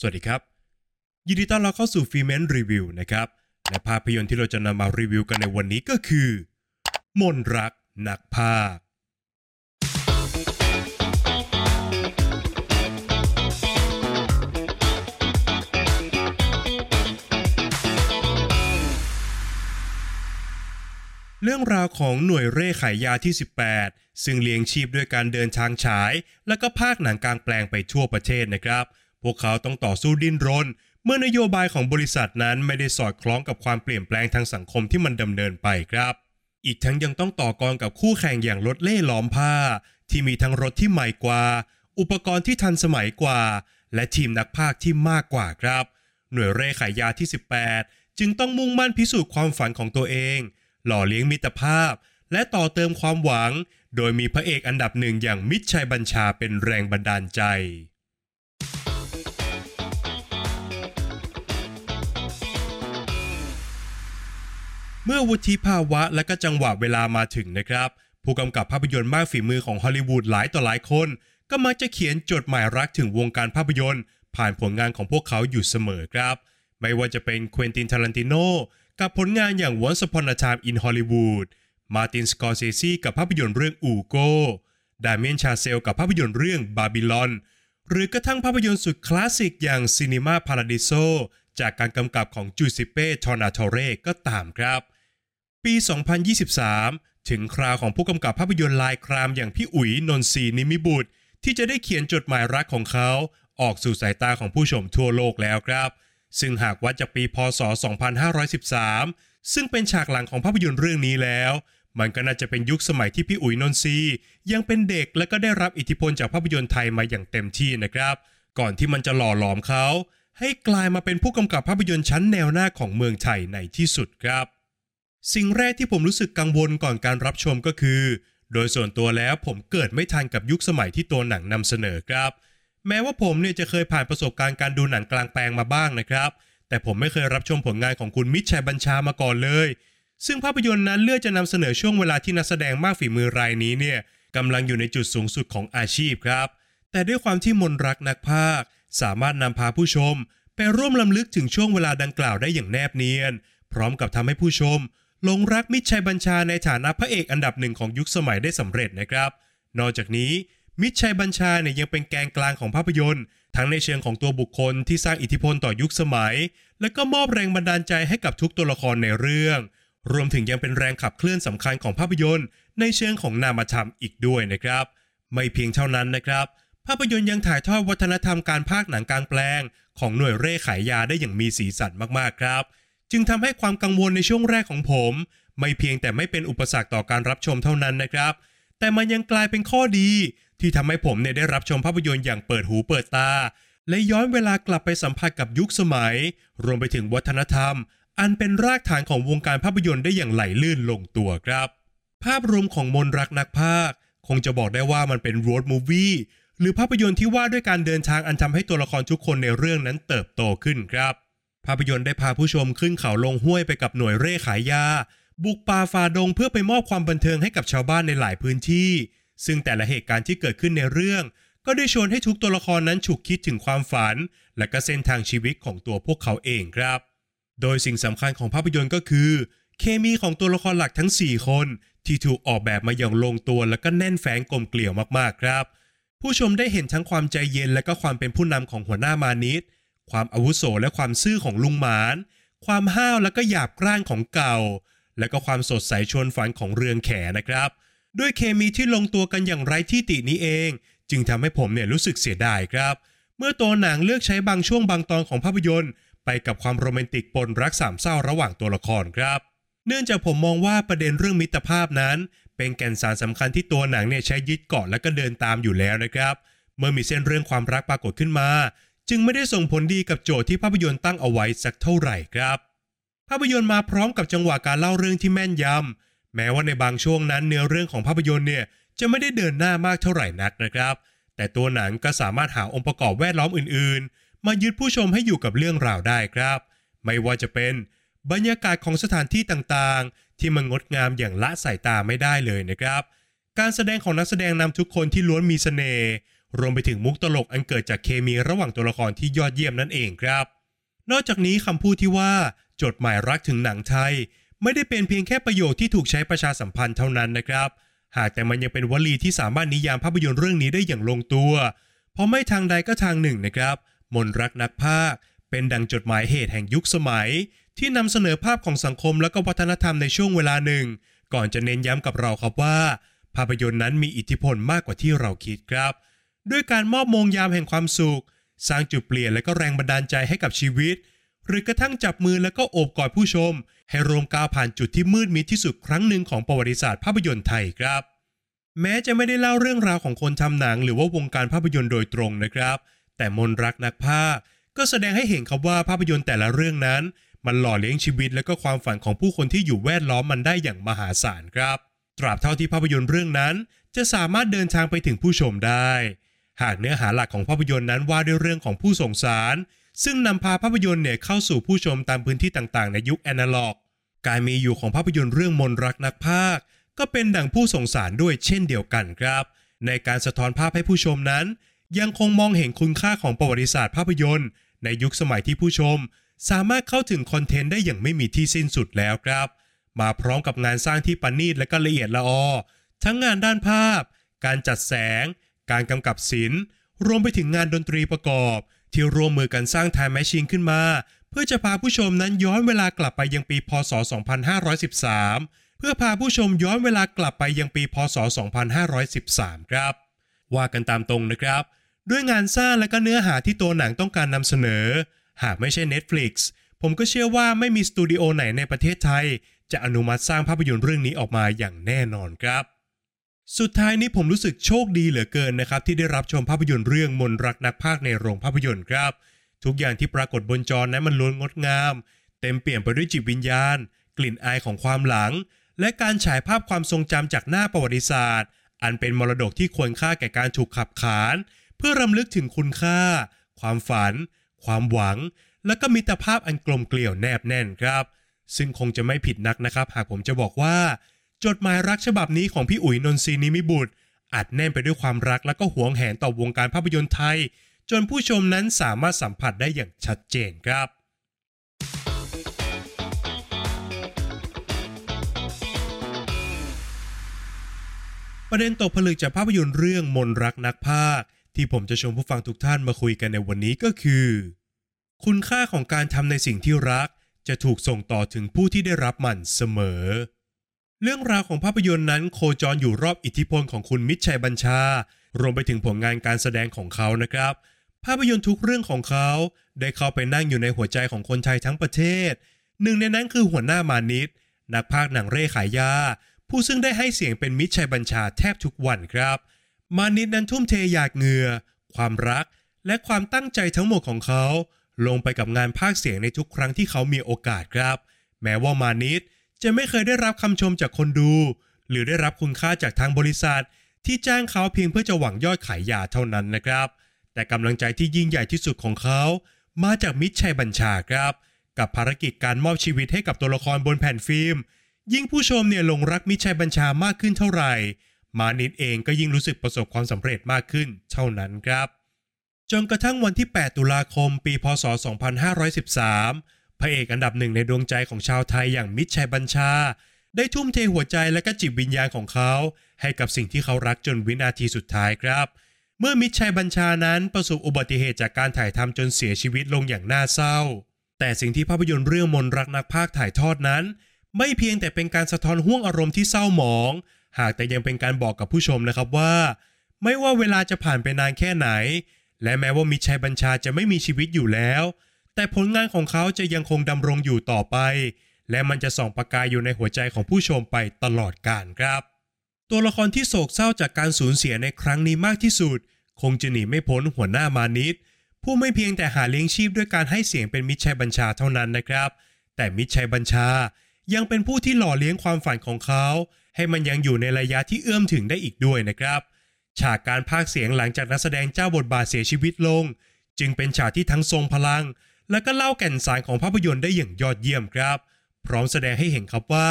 สวัสดีครับ ยินดีต้อนรับเข้าสู่ฟีเมนรีวิวนะครับ และภาพยนตร์ที่เราจะนำมารีวิวกันในวันนี้ก็คือ มนรักนักภาคเรื่องราวของหน่วยเร่ขายยาที่ 18 ซึ่งเลี้ยงชีพด้วยการเดินทางฉาย และก็ภาคหนังกลางแปลงไปทั่วประเทศนะครับ พวกเขาต้องต่อสู้ดิ้นรน เมื่อนโยบายของบริษัทนั้นไม่ได้สอดคล้องกับความเปลี่ยนแปลงทางสังคมที่มันดำเนินไปครับ อีกทั้งยังต้องต่อกรกับคู่แข่งอย่างรถเล่ล้อมผ้า ที่มีทั้งรถที่ใหม่กว่า อุปกรณ์ที่ทันสมัยกว่า และทีมนักพากที่มากกว่าครับ หน่วยเร่ขายยาที่ 18 จึงต้องมุ่งมั่นพิสูจน์ความฝันของตัวเอง หล่อเลี้ยงมิตรภาพ และต่อเติมความหวัง โดยมีพระเอกอันดับหนึ่งอย่างมิตรชัยบัญชาเป็นแรงบันดาลใจ เมื่อวุฒิภาวะและก็จังหวะเวลามาถึงนะครับ ผู้กำกับภาพยนตร์มากฝีมือของฮอลลีวูดหลายต่อหลายคน ก็มักจะเขียนจดหมายรักถึงวงการภาพยนตร์ ผ่านผลงานของพวกเขาอยู่เสมอครับ ไม่ว่าจะเป็นควินตินทารันติโนกับผลงานอย่าง Once Upon a Time in Hollywood Martin Scorsese กับภาพยนตร์เรื่อง Hugo Damien Chazelle กับภาพยนตร์เรื่อง Babylon หรือกระทั่งภาพยนตร์สุดคลาสสิกอย่าง Cinema Paradiso จากการกำกับของ Giuseppe Tornatore ก็ตามครับ ปี 2023 ถึงคราวของผู้กำกับภาพยนตร์ลายครามอย่างพี่อุ๋ยนนทรีย์ นิมิบุตร ที่จะได้เขียนจดหมายรักของเขา ออกสู่สายตาของผู้ชมทั่วโลกแล้วครับ ซึ่งหากวัดจากปีพศ 2513 ซึ่งเป็นฉากหลังของภาพยนตร์เรื่องนี้แล้ว มันก็น่าจะเป็นยุคสมัยที่พี่อุ๋ยนนทรียังเป็นเด็กและก็ได้รับอิทธิพลจากภาพยนตร์ไทยมาอย่างเต็มที่นะครับ ก่อนที่มันจะหล่อหลอมเขาให้กลายมาเป็นผู้กำกับภาพยนตร์ชั้นแนวหน้าของเมืองไทยในที่สุดครับ สิ่งแรกที่ผมรู้สึกกังวลก่อนการรับชมก็คือ โดยส่วนตัวแล้วผมเกิดไม่ทันกับยุคสมัยที่ตัวหนังนำเสนอครับ แม้ว่าผมเนี่ยจะเคยผ่านประสบการณ์การดูหนังกลางแปลงมาบ้างนะครับ แต่ผมไม่เคยรับชมผลงานของคุณมิตรชัยบัญชามาก่อนเลย ซึ่งภาพยนตร์นั้นเลือกจะนำเสนอช่วงเวลาที่นักแสดงมากฝีมือรายนี้เนี่ยกำลังอยู่ในจุดสูงสุดของอาชีพครับ แต่ด้วยความที่มนรักนักพากสามารถนำพาผู้ชม ไปร่วมลำลึกถึงช่วงเวลาดังกล่าวได้อย่างแนบเนียน พร้อมกับทำให้ผู้ชม หลงรักมิตรชัยบัญชาในฐานะพระเอกอันดับหนึ่งของยุคสมัยได้สำเร็จนะครับ นอกจากนี้มิตรชัยบัญชาเนี่ยยังเป็นแกนกลางของภาพยนตร์ ทั้งในเชิงของตัวบุคคลที่สร้างอิทธิพลต่อยุคสมัย และก็มอบแรงบันดาลใจให้กับทุกตัวละครในเรื่อง รวมถึงยังเป็นแรงขับเคลื่อนสำคัญของภาพยนตร์ ในเชิงของนามธรรมอีกด้วยนะครับ ไม่เพียงเท่านั้นนะครับ ภาพยนตร์ยังถ่ายทอดวัฒนธรรมการพากหนังกลางแปลง ของหน่วยเร่ขายยาได้อย่างมีสีสันมากๆครับ จึงทำให้ความกังวลในช่วงแรกของผม ไม่เพียงแต่ไม่เป็นอุปสรรคต่อการรับชมเท่านั้นนะครับ แต่มันยังกลายเป็นข้อดี ที่ทำให้ผมเนี่ยได้รับชมภาพยนตร์อย่างเปิดหูเปิดตา และย้อนเวลากลับไปสัมผัสกับยุคสมัย รวมไปถึงวัฒนธรรม อันเป็นรากฐานของวงการภาพยนตร์ได้อย่างไหลลื่นลงตัวครับ ภาพรวมของมนรักนักพากคงจะบอกได้ว่ามันเป็นโรดมูฟวี่หรือภาพยนตร์ที่ว่าด้วยการเดินทางอันทำให้ตัวละครทุกคนในเรื่องนั้นเติบโตขึ้นครับ ภาพยนตร์ได้พาผู้ชมขึ้นเขาลงห้วยไปกับหน่วยเร่ขายยา บุกป่าฝ่าดงเพื่อไปมอบความบันเทิงให้กับชาวบ้านในหลายพื้นที่ ซึ่งแต่ละเหตุการณ์ที่เกิดขึ้นในเรื่อง ก็ได้ชวนให้ทุกตัวละครนั้นฉุกคิดถึงความฝัน และก็เส้นทางชีวิตของตัวพวกเขาเองครับ โดยสิ่งสำคัญของภาพยนตร์ก็คือ เคมีของตัวละครหลักทั้ง 4 คน ที่ถูกออกแบบมาอย่างลงตัวและก็แน่นแฝงกลมเกลี่ยวมากๆครับ ผู้ชมได้เห็นทั้งความใจเย็นและก็ความเป็นผู้นำของหัวหน้ามานิด ความอาวุโสและความซื่อของลุงหมาน ความห้าวและก็หยาบกร้านของเก่า และก็ความสดใสชวนฝันของเรืองแขนะครับ ด้วยเคมีที่ลงตัวกันอย่างไร้ที่ตินี้เอง จึงทำให้ผมเนี่ยรู้สึกเสียดายครับ เมื่อตัวหนังเลือกใช้บางช่วงบางตอนของภาพยนตร์ ไปกับความโรแมนติกปนรักสามเศร้าระหว่างตัวละครครับ เนื่องจากผมมองว่าประเด็นเรื่องมิตรภาพนั้น เป็นแก่นสารสำคัญที่ตัวหนังเนี่ยใช้ยึดเกาะและก็เดินตามอยู่แล้วนะครับ เมื่อมีเส้นเรื่องความรักปรากฏขึ้นมา จึงไม่ได้ส่งผลดีกับโจทย์ที่ภาพยนตร์ตั้งเอาไว้สักเท่าไหร่ครับ ภาพยนตร์มาพร้อมกับจังหวะการเล่าเรื่องที่แม่นยำแม้ว่าในบางช่วงนั้นเนื้อเรื่องของภาพยนตร์เนี่ยจะไม่ได้เดินหน้ามากเท่าไหร่นักนะครับ แต่ตัวหนังก็สามารถหาองค์ประกอบแวดล้อมอื่น ๆ มายึดผู้ชมให้อยู่กับเรื่องราวได้ครับ ไม่ว่าจะเป็น บรรยากาศของสถานที่ต่างๆ ที่มันงดงามอย่างละสายตาไม่ได้เลยนะครับ การแสดงของนักแสดงนำทุกคนที่ล้วนมีเสน่ห์ รวมไปถึงมุกตลกอันเกิดจากเคมีระหว่างตัวละครที่ยอดเยี่ยมนั่นเองครับ นอกจากนี้คำพูดที่ว่า จดหมายรักถึงหนังไทย ไม่ได้เป็นเพียงแค่ประโยคที่ถูกใช้ประชาสัมพันธ์เท่านั้นนะครับ หากแต่มันยังเป็นวลีที่สามารถนิยามภาพยนตร์เรื่องนี้ได้อย่างลงตัว เพราะไม่ทางใดก็ทางหนึ่งนะครับ มนรักนักภาค เป็นดังจดหมายเหตุแห่งยุคสมัย ที่นำเสนอภาพของสังคมและก็วัฒนธรรมในช่วงเวลาหนึ่ง ก่อนจะเน้นย้ำกับเราครับว่า ภาพยนตร์นั้นมีอิทธิพลมากกว่าที่เราคิดครับ ด้วยการมอบมงยามแห่งความสุข สร้างจุดเปลี่ยนและก็แรงบันดาลใจให้กับชีวิต หรือกระทั่งจับมือแล้วก็โอบกอดผู้ชม ให้รวมก้าวผ่านจุดที่มืดมิดที่สุดครั้งหนึ่งของประวัติศาสตร์ภาพยนตร์ไทยครับ แม้จะไม่ได้เล่าเรื่องราวของคนทำหนัง หรือว่าวงการภาพยนตร์โดยตรงนะครับ แต่มนรักนักภาคก็แสดงให้เห็นครับว่าภาพยนตร์แต่ละเรื่องนั้น มันหล่อเลี้ยงชีวิตและก็ความฝันของผู้คนที่อยู่แวดล้อมมันได้อย่างมหาศาลครับ ตราบเท่าที่ภาพยนตร์เรื่องนั้น จะสามารถเดินทางไปถึงผู้ชมได้ หากเนื้อหาหลักของภาพยนตร์นั้นว่าด้วยเรื่องของผู้ส่งสาร ซึ่งนำพาภาพยนตร์เนี่ยเข้าสู่ผู้ชมตามพื้นที่ต่างๆ ในยุคแอนาล็อก การมีอยู่ของภาพยนตร์เรื่องมนรักนักภาค ก็เป็นดั่งผู้ส่งสารด้วยเช่นเดียวกันครับ ในการสะท้อนภาพให้ผู้ชมนั้น ยังคงมองเห็นคุณค่าของประวัติศาสตร์ภาพยนตร์ ในยุคสมัยที่ผู้ชม สามารถเข้าถึงคอนเทนต์ได้อย่างไม่มีที่สิ้นสุดแล้วครับ มาพร้อมกับงานสร้างที่ประณีตและก็ละเอียดละออทั้งงานด้านภาพ การจัดแสง การกำกับศิลป์ รวมไปถึงงานดนตรีประกอบ ที่ร่วมมือกันสร้างไทม์แมชชีนขึ้นมา เพื่อจะพาผู้ชมนั้นย้อนเวลากลับไปยังปีพศ 2513 เพื่อพาผู้ชมย้อนเวลากลับไปยังปีพศ 2513 ครับ ว่ากันตามตรงนะครับ ด้วยงานสร้างและก็เนื้อหาที่ตัวหนังต้องการนำเสนอ หากไม่ใช่ Netflix ผมก็เชื่อว่าไม่มีสตูดิโอไหนในประเทศไทย จะอนุมัติสร้างภาพยนตร์เรื่องนี้ออกมาอย่างแน่นอนครับ สุดท้ายนี้ผมรู้สึกโชคดีเหลือเกินนะครับ ที่ได้รับชมภาพยนตร์เรื่องมนรักนักภาคในโรงภาพยนตร์ครับ ทุกอย่างที่ปรากฏบนจอนั้นมันล้วนงดงาม เต็มเปี่ยมไปด้วยจิตวิญญาณ กลิ่นอายของความหลัง และการฉายภาพความทรงจำจากหน้าประวัติศาสตร์ อันเป็นมรดกที่ควรค่าแก่การถูกขับขาน เพื่อรำลึกถึงคุณค่า ความฝัน ความหวัง และก็มิตรภาพอันกลมเกลียวแนบแน่นครับ ซึ่งคงจะไม่ผิดนักนะครับ หากผมจะบอกว่า จดหมายรักฉบับนี้ของพี่อุ๋ยนนทรีนิมิบุตรอัดแน่นไปด้วยความรักและก็หวงแหนต่อวงการภาพยนตร์ไทย จนผู้ชมนั้นสามารถสัมผัสได้อย่างชัดเจนครับประเด็นตกผลึกจากภาพยนตร์เรื่องมนรักนักภาค ที่ผมจะชวนผู้ฟังทุกท่านมาคุยกันในวันนี้ก็คือ คุณค่าของการทำในสิ่งที่รัก จะถูกส่งต่อถึงผู้ที่ได้รับมันเสมอ เรื่องราวของภาพยนตร์นั้นโคจรอยู่รอบอิทธิพลของคุณมิตรชัยบัญชา รวมไปถึงผลงานการแสดงของเขานะครับ ภาพยนตร์ทุกเรื่องของเขา ได้เข้าไปนั่งอยู่ในหัวใจของคนไทยทั้งประเทศ หนึ่งในนั้นคือหัวหน้ามานิดนักพากย์หนังเร่ขายยา ผู้ซึ่งได้ให้เสียงเป็นมิตรชัยบัญชาแทบทุกวันครับ มานิดนั้นทุ่มเทหยาดเหงื่อ ความรัก และความตั้งใจทั้งหมดของเขา ลงไปกับงานพากย์เสียงในทุกครั้งที่เขามีโอกาสครับ แม้ว่ามานิด จะไม่เคยได้รับคำชมจากคนดู หรือได้รับคุณค่าจากทางบริษัท ที่จ้างเขาเพียงเพื่อจะหวังยอดขายยาเท่านั้นนะครับ แต่กำลังใจที่ยิ่งใหญ่ที่สุดของเขา มาจากมิตรชัยบัญชาครับ กับภารกิจการมอบชีวิตให้กับตัวละครบนแผ่นฟิล์ม ยิ่งผู้ชมเนี่ยหลงรักมิตรชัยบัญชามากขึ้นเท่าไหร่ มานิดเองก็ยิ่งรู้สึกประสบความสำเร็จมากขึ้นเท่านั้นครับจนกระทั่งวันที่ 8 ตุลาคม ปี พศ 2513 พระเอกอันดับหนึ่งในดวงใจของชาวไทยอย่างมิตรชัยบัญชา ได้ทุ่มเทหัวใจและก็จิตวิญญาณของเขา ให้กับสิ่งที่เขารักจนวินาทีสุดท้ายครับ เมื่อมิตรชัยบัญชานั้นประสบอุบัติเหตุจากการถ่ายทำจนเสียชีวิตลงอย่างน่าเศร้า แต่สิ่งที่ภาพยนตร์เรื่องมนรักนักพากย์ถ่ายทอดนั้น ไม่เพียงแต่เป็นการสะท้อนห่วงอารมณ์ที่เศร้าหมอง หากแต่ยังเป็นการบอกกับผู้ชมนะครับว่า ไม่ว่าเวลาจะผ่านไปนานแค่ไหน และแม้ว่ามิตรชัยบัญชาจะไม่มีชีวิตอยู่แล้ว แต่ผลงานของเขาจะยังคงดำรงอยู่ต่อไป และมันจะส่องประกายอยู่ในหัวใจของผู้ชมไปตลอดกาลครับ ตัวละครที่โศกเศร้าจากการสูญเสียในครั้งนี้มากที่สุด คงจะหนีไม่พ้นหัวหน้ามานิดผู้ไม่เพียงแต่หาเลี้ยงชีพด้วยการให้เสียงเป็นมิตรชัยบัญชาเท่านั้นนะครับ แต่มิตรชัยบัญชายังเป็นผู้ที่หล่อเลี้ยงความฝันของเขา ให้มันยังอยู่ในระยะที่เอื้อมถึงได้อีกด้วยนะครับ ฉากการพากเสียงหลังจากนักแสดงเจ้าบทบาทเสียชีวิตลง จึงเป็นฉากที่ทั้งทรงพลัง และก็เล่าแก่นสารของภาพยนตร์ได้อย่างยอดเยี่ยมครับ พร้อมแสดงให้เห็นครับว่า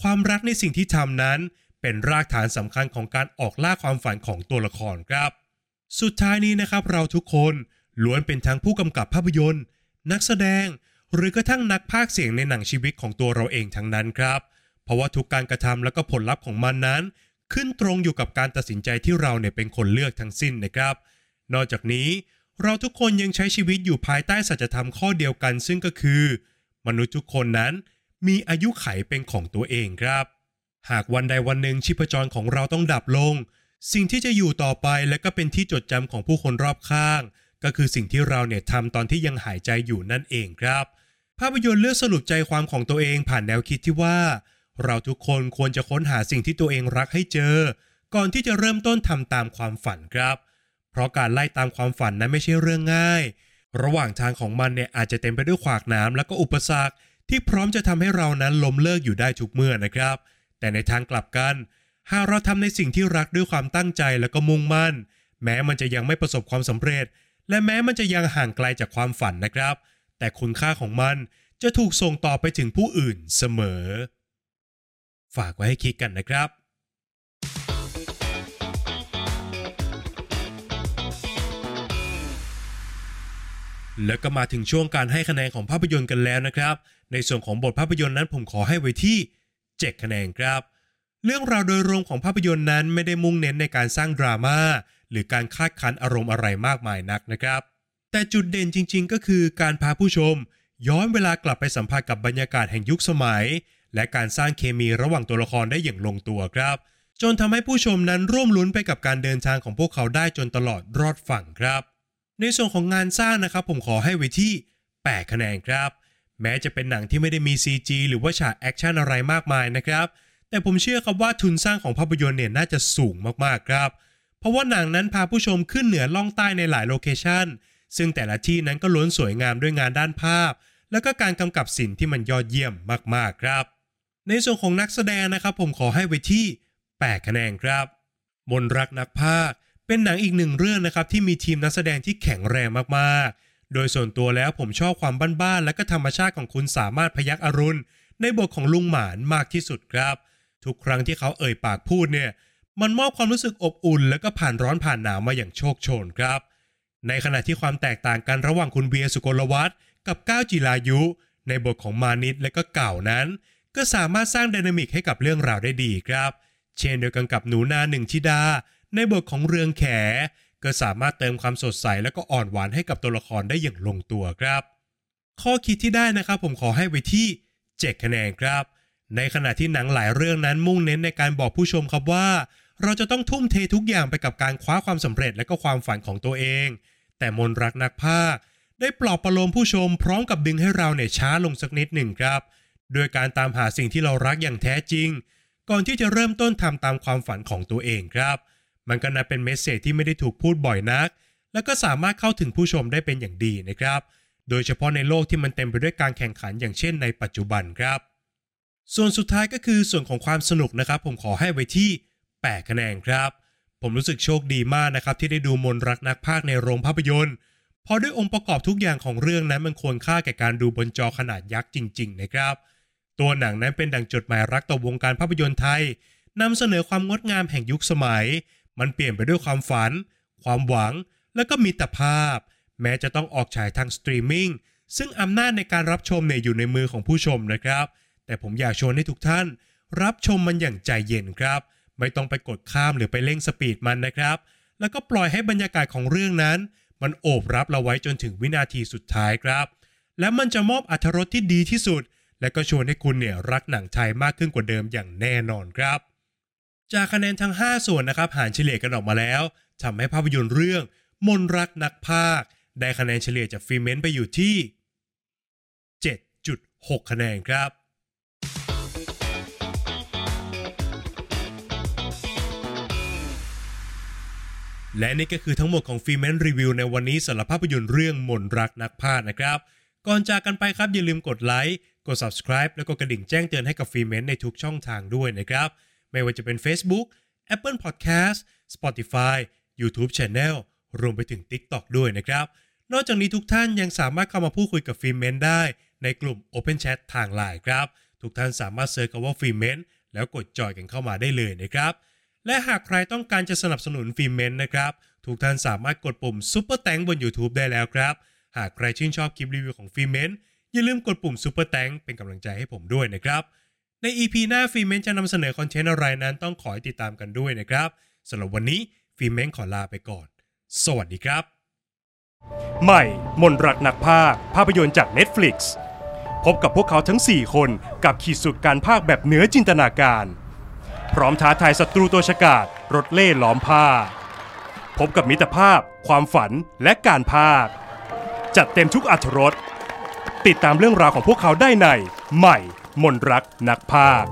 ความรักในสิ่งที่ทำนั้น เป็นรากฐานสำคัญของการออกล่าความฝันของตัวละครครับ สุดท้ายนี้นะครับเราทุกคนล้วนเป็นทั้งผู้กำกับภาพยนตร์ นักแสดง หรือกระทั่งนักพากย์เสียงในหนังชีวิตของตัวเราเองทั้งนั้นครับ เพราะว่าทุกการกระทำและก็ผลลัพธ์ของมันนั้น ขึ้นตรงอยู่กับการตัดสินใจที่เราเนี่ยเป็นคนเลือกทั้งสิ้นนะครับ นอกจากนี้ เราทุกคนยังใช้ชีวิตอยู่ภายใต้สัจธรรมข้อเดียวกัน ซึ่งก็คือ มนุษย์ทุกคนนั้นมีอายุไขเป็นของตัวเองครับ หากวันใดวันหนึ่งชีพจรของเราต้องดับลง สิ่งที่จะอยู่ต่อไปและก็เป็นที่จดจำของผู้คนรอบข้าง ก็คือสิ่งที่เราเนี่ยทำตอนที่ยังหายใจอยู่นั่นเองครับ ภาพยนตร์เลือกสรุปใจความของตัวเองผ่านแนวคิดที่ว่า เราทุกคนควรจะค้นหาสิ่งที่ตัวเองรักให้เจอ ก่อนที่จะเริ่มต้นทำตามความฝันครับ ราะการไล่ตามความฝันนั้นไม่ใช่เรื่องง่าย ระหว่างทางของมันเนี่ยอาจจะเต็มไปด้วยขวากน้ำและก็อุปสรรค ที่พร้อมจะทำให้เรานั้นล้มเลิกอยู่ได้ทุกเมื่อนะครับ แต่ในทางกลับกัน หากเราทำในสิ่งที่รักด้วยความตั้งใจแล้วก็มุ่งมั่น แม้มันจะยังไม่ประสบความสำเร็จ และแม้มันจะยังห่างไกลจากความฝันนะครับ แต่คุณค่าของมันจะถูกส่งต่อไปถึงผู้อื่นเสมอ ฝากไว้ให้คิดกันนะครับ แล้วก็มาถึงช่วงการให้คะแนนของภาพยนตร์กันแล้วนะครับ ในส่วนของบทภาพยนตร์นั้นผมขอให้ไว้ที่ 7 คะแนนครับ เรื่องราวโดยรวมของภาพยนตร์นั้นไม่ได้มุ่งเน้นในการสร้างดราม่าหรือการคาดคั้นอารมณ์อะไรมากมายนักนะครับ แต่จุดเด่นจริง ๆ ก็คือการพาผู้ชม ย้อนเวลากลับไปสัมผัสกับบรรยากาศแห่งยุคสมัย และการสร้างเคมีระหว่างตัวละครได้อย่างลงตัวครับ จนทำให้ผู้ชมนั้นร่วมลุ้นไปกับการเดินทางของพวกเขาได้จนตลอดรอดฝั่งครับ ในส่วนของงานสร้างนะครับ ผมขอให้ไว้ที่ 8 คะแนนครับ แม้จะเป็นหนังที่ไม่ได้มี CG หรือว่าฉากแอคชั่นอะไรมากมายนะครับ แต่ผมเชื่อครับว่าทุนสร้างของภาพยนตร์เนี่ยน่าจะสูงมากๆครับ เพราะว่าหนังนั้นพาผู้ชมขึ้นเหนือล่องใต้ในหลาย location ซึ่งแต่ละที่นั้นก็ล้วนสวยงามด้วยงานด้านภาพ แล้วก็การกำกับศิลป์ที่มันยอดเยี่ยมมากๆครับ ในส่วนของนักแสดงนะครับ ผมขอให้ไว้ที่ 8 คะแนนครับ มนรักนักภาค เป็นหนังอีกหนึ่งเรื่องนะครับที่มีทีมนักแสดงที่แข็งแรงมากๆ โดยส่วนตัวแล้วผมชอบความบ้านๆและก็ธรรมชาติของคุณสามารถพยักอรุณ ในบทของลุงหมานมากที่สุดครับ ทุกครั้งที่เขาเอ่ยปากพูดเนี่ยมันมอบความรู้สึกอบอุ่น และก็ผ่านร้อนผ่านหนาวมาอย่างโชคโชนครับ ในขณะที่ความแตกต่างกันระหว่างคุณเบียสุกลวัฒน์กับก้าวจิรายุ ในบทของมานิดและก็เก่านั้น ก็สามารถสร้างไดนามิกให้กับเรื่องราวได้ดีครับ เช่นเดียวกันกับหนูนาหนึ่งธิดา ในบทของเรืองแข ก็สามารถเติมความสดใสและก็อ่อนหวานให้กับตัวละครได้อย่างลงตัวครับ ข้อคิดที่ได้นะครับผมขอให้ไว้ที่ 7 คะแนนครับ ในขณะที่หนังหลายเรื่องนั้นมุ่งเน้นในการบอกผู้ชมครับว่า เราจะต้องทุ่มเททุกอย่างไปกับการคว้าความสำเร็จและก็ความฝันของตัวเอง แต่มนรักนักภาคได้ปลอบประโลมผู้ชมพร้อมกับดึงให้เราเนี่ยช้าลงสักนิดหนึ่งครับ โดยการตามหาสิ่งที่เรารักอย่างแท้จริง ก่อนที่จะเริ่มต้นทำตามความฝันของตัวเองครับ มันก็นับเป็นเมสเซจที่ไม่ได้ถูกพูดบ่อยนัก และก็สามารถเข้าถึงผู้ชมได้เป็นอย่างดีนะครับ โดยเฉพาะในโลกที่มันเต็มไปด้วยการแข่งขันอย่างเช่นในปัจจุบันครับ ส่วนสุดท้ายก็คือส่วนของความสนุกนะครับ ผมขอให้ไว้ที่8คะแนนครับ ผมรู้สึกโชคดีมากนะครับ ที่ได้ดูมนต์รักนักพากย์ในโรงภาพยนตร์เพราะด้วยองค์ประกอบทุกอย่างของเรื่องนั้นมันควรค่าแก่การดูบนจอขนาดยักษ์จริง ๆ นะครับ ตัวหนังนั้นเป็นดังจดหมายรักต่อวงการภาพยนตร์ไทยนำเสนอความงดงามแห่งยุคสมัย มันเปลี่ยนไปด้วยความฝัน ความหวัง และก็มิตรภาพ แม้จะต้องออกฉายทางสตรีมมิ่งซึ่งอำนาจในการรับชมเนี่ยอยู่ในมือของผู้ชมนะครับ แต่ผมอยากชวนให้ทุกท่าน รับชมมันอย่างใจเย็นครับ ไม่ต้องไปกดข้ามหรือไปเร่งสปีดมันนะครับ แล้วก็ปล่อยให้บรรยากาศของเรื่องนั้น มันโอบรับเราไว้จนถึงวินาทีสุดท้ายครับ และมันจะมอบอรรถรสที่ดีที่สุด และก็ชวนให้คุณเนี่ยรักหนังไทยมากขึ้นกว่าเดิมอย่างแน่นอนครับ จากคะแนนทั้ง 5 ส่วนนะครับหารเฉลี่ยกันออกมาแล้วทำให้ภาพยนตร์เรื่อง มนรักนักภาค ได้คะแนนเฉลี่ยจากฟิเมนไปอยู่ที่ 7.6 คะแนนครับ และนี่ก็คือทั้งหมดของฟิเมนรีวิวในวันนี้สำหรับภาพยนตร์เรื่องมนรักนักพากนะครับ ก่อนจากกันไปครับอย่าลืมกดไลค์ กด subscribe แล้วก็กระดิ่งแจ้งเตือนให้กับฟิเมนในทุกช่องทางด้วยนะครับ ไม่ว่าจะเป็น Facebook Apple Podcast Spotify YouTube Channel รวมไปถึง TikTok ด้วยนะครับ นอกจากนี้ทุกท่านยังสามารถเข้ามาพูดคุยกับ Filmment ได้ในกลุ่ม Open Chat ทางไลน์ครับ ทุกท่านสามารถ search คำว่า Filmment แล้วกด join กันเข้ามาได้เลยนะครับ และหากใครต้องการจะสนับสนุน Filmment นะครับ ทุกท่านสามารถกดปุ่ม Super Thanks บน YouTube ได้แล้วครับ หากใครชื่นชอบคลิปรีวิวของ Filmment อย่าลืมกดปุ่ม Super Thanks เป็นกำลังใจให้ผมด้วยนะครับ ใน EP หน้า Filmment จะนำเสนอ content อะไรนั้นต้องขอให้ติดตามกันด้วยนะครับสำหรับวันนี้ฟิเมนขอลาไปก่อน สวัสดีครับ ใหม่ มนรักนักภาค ภาพยนตร์จาก Netflix พบกับพวกเขาทั้ง 4 คนกับขีดสุดการภาคแบบเหนือจินตนาการ พร้อมท้าทายศัตรูตัวฉกาจรถเล่ล้อมผ้า พบกับมิตรภาพ ความฝันและการภาค จัดเต็มทุกอัธรสติดตามเรื่องราวของพวกเขาได้ในใหม่ มนรักนักภาค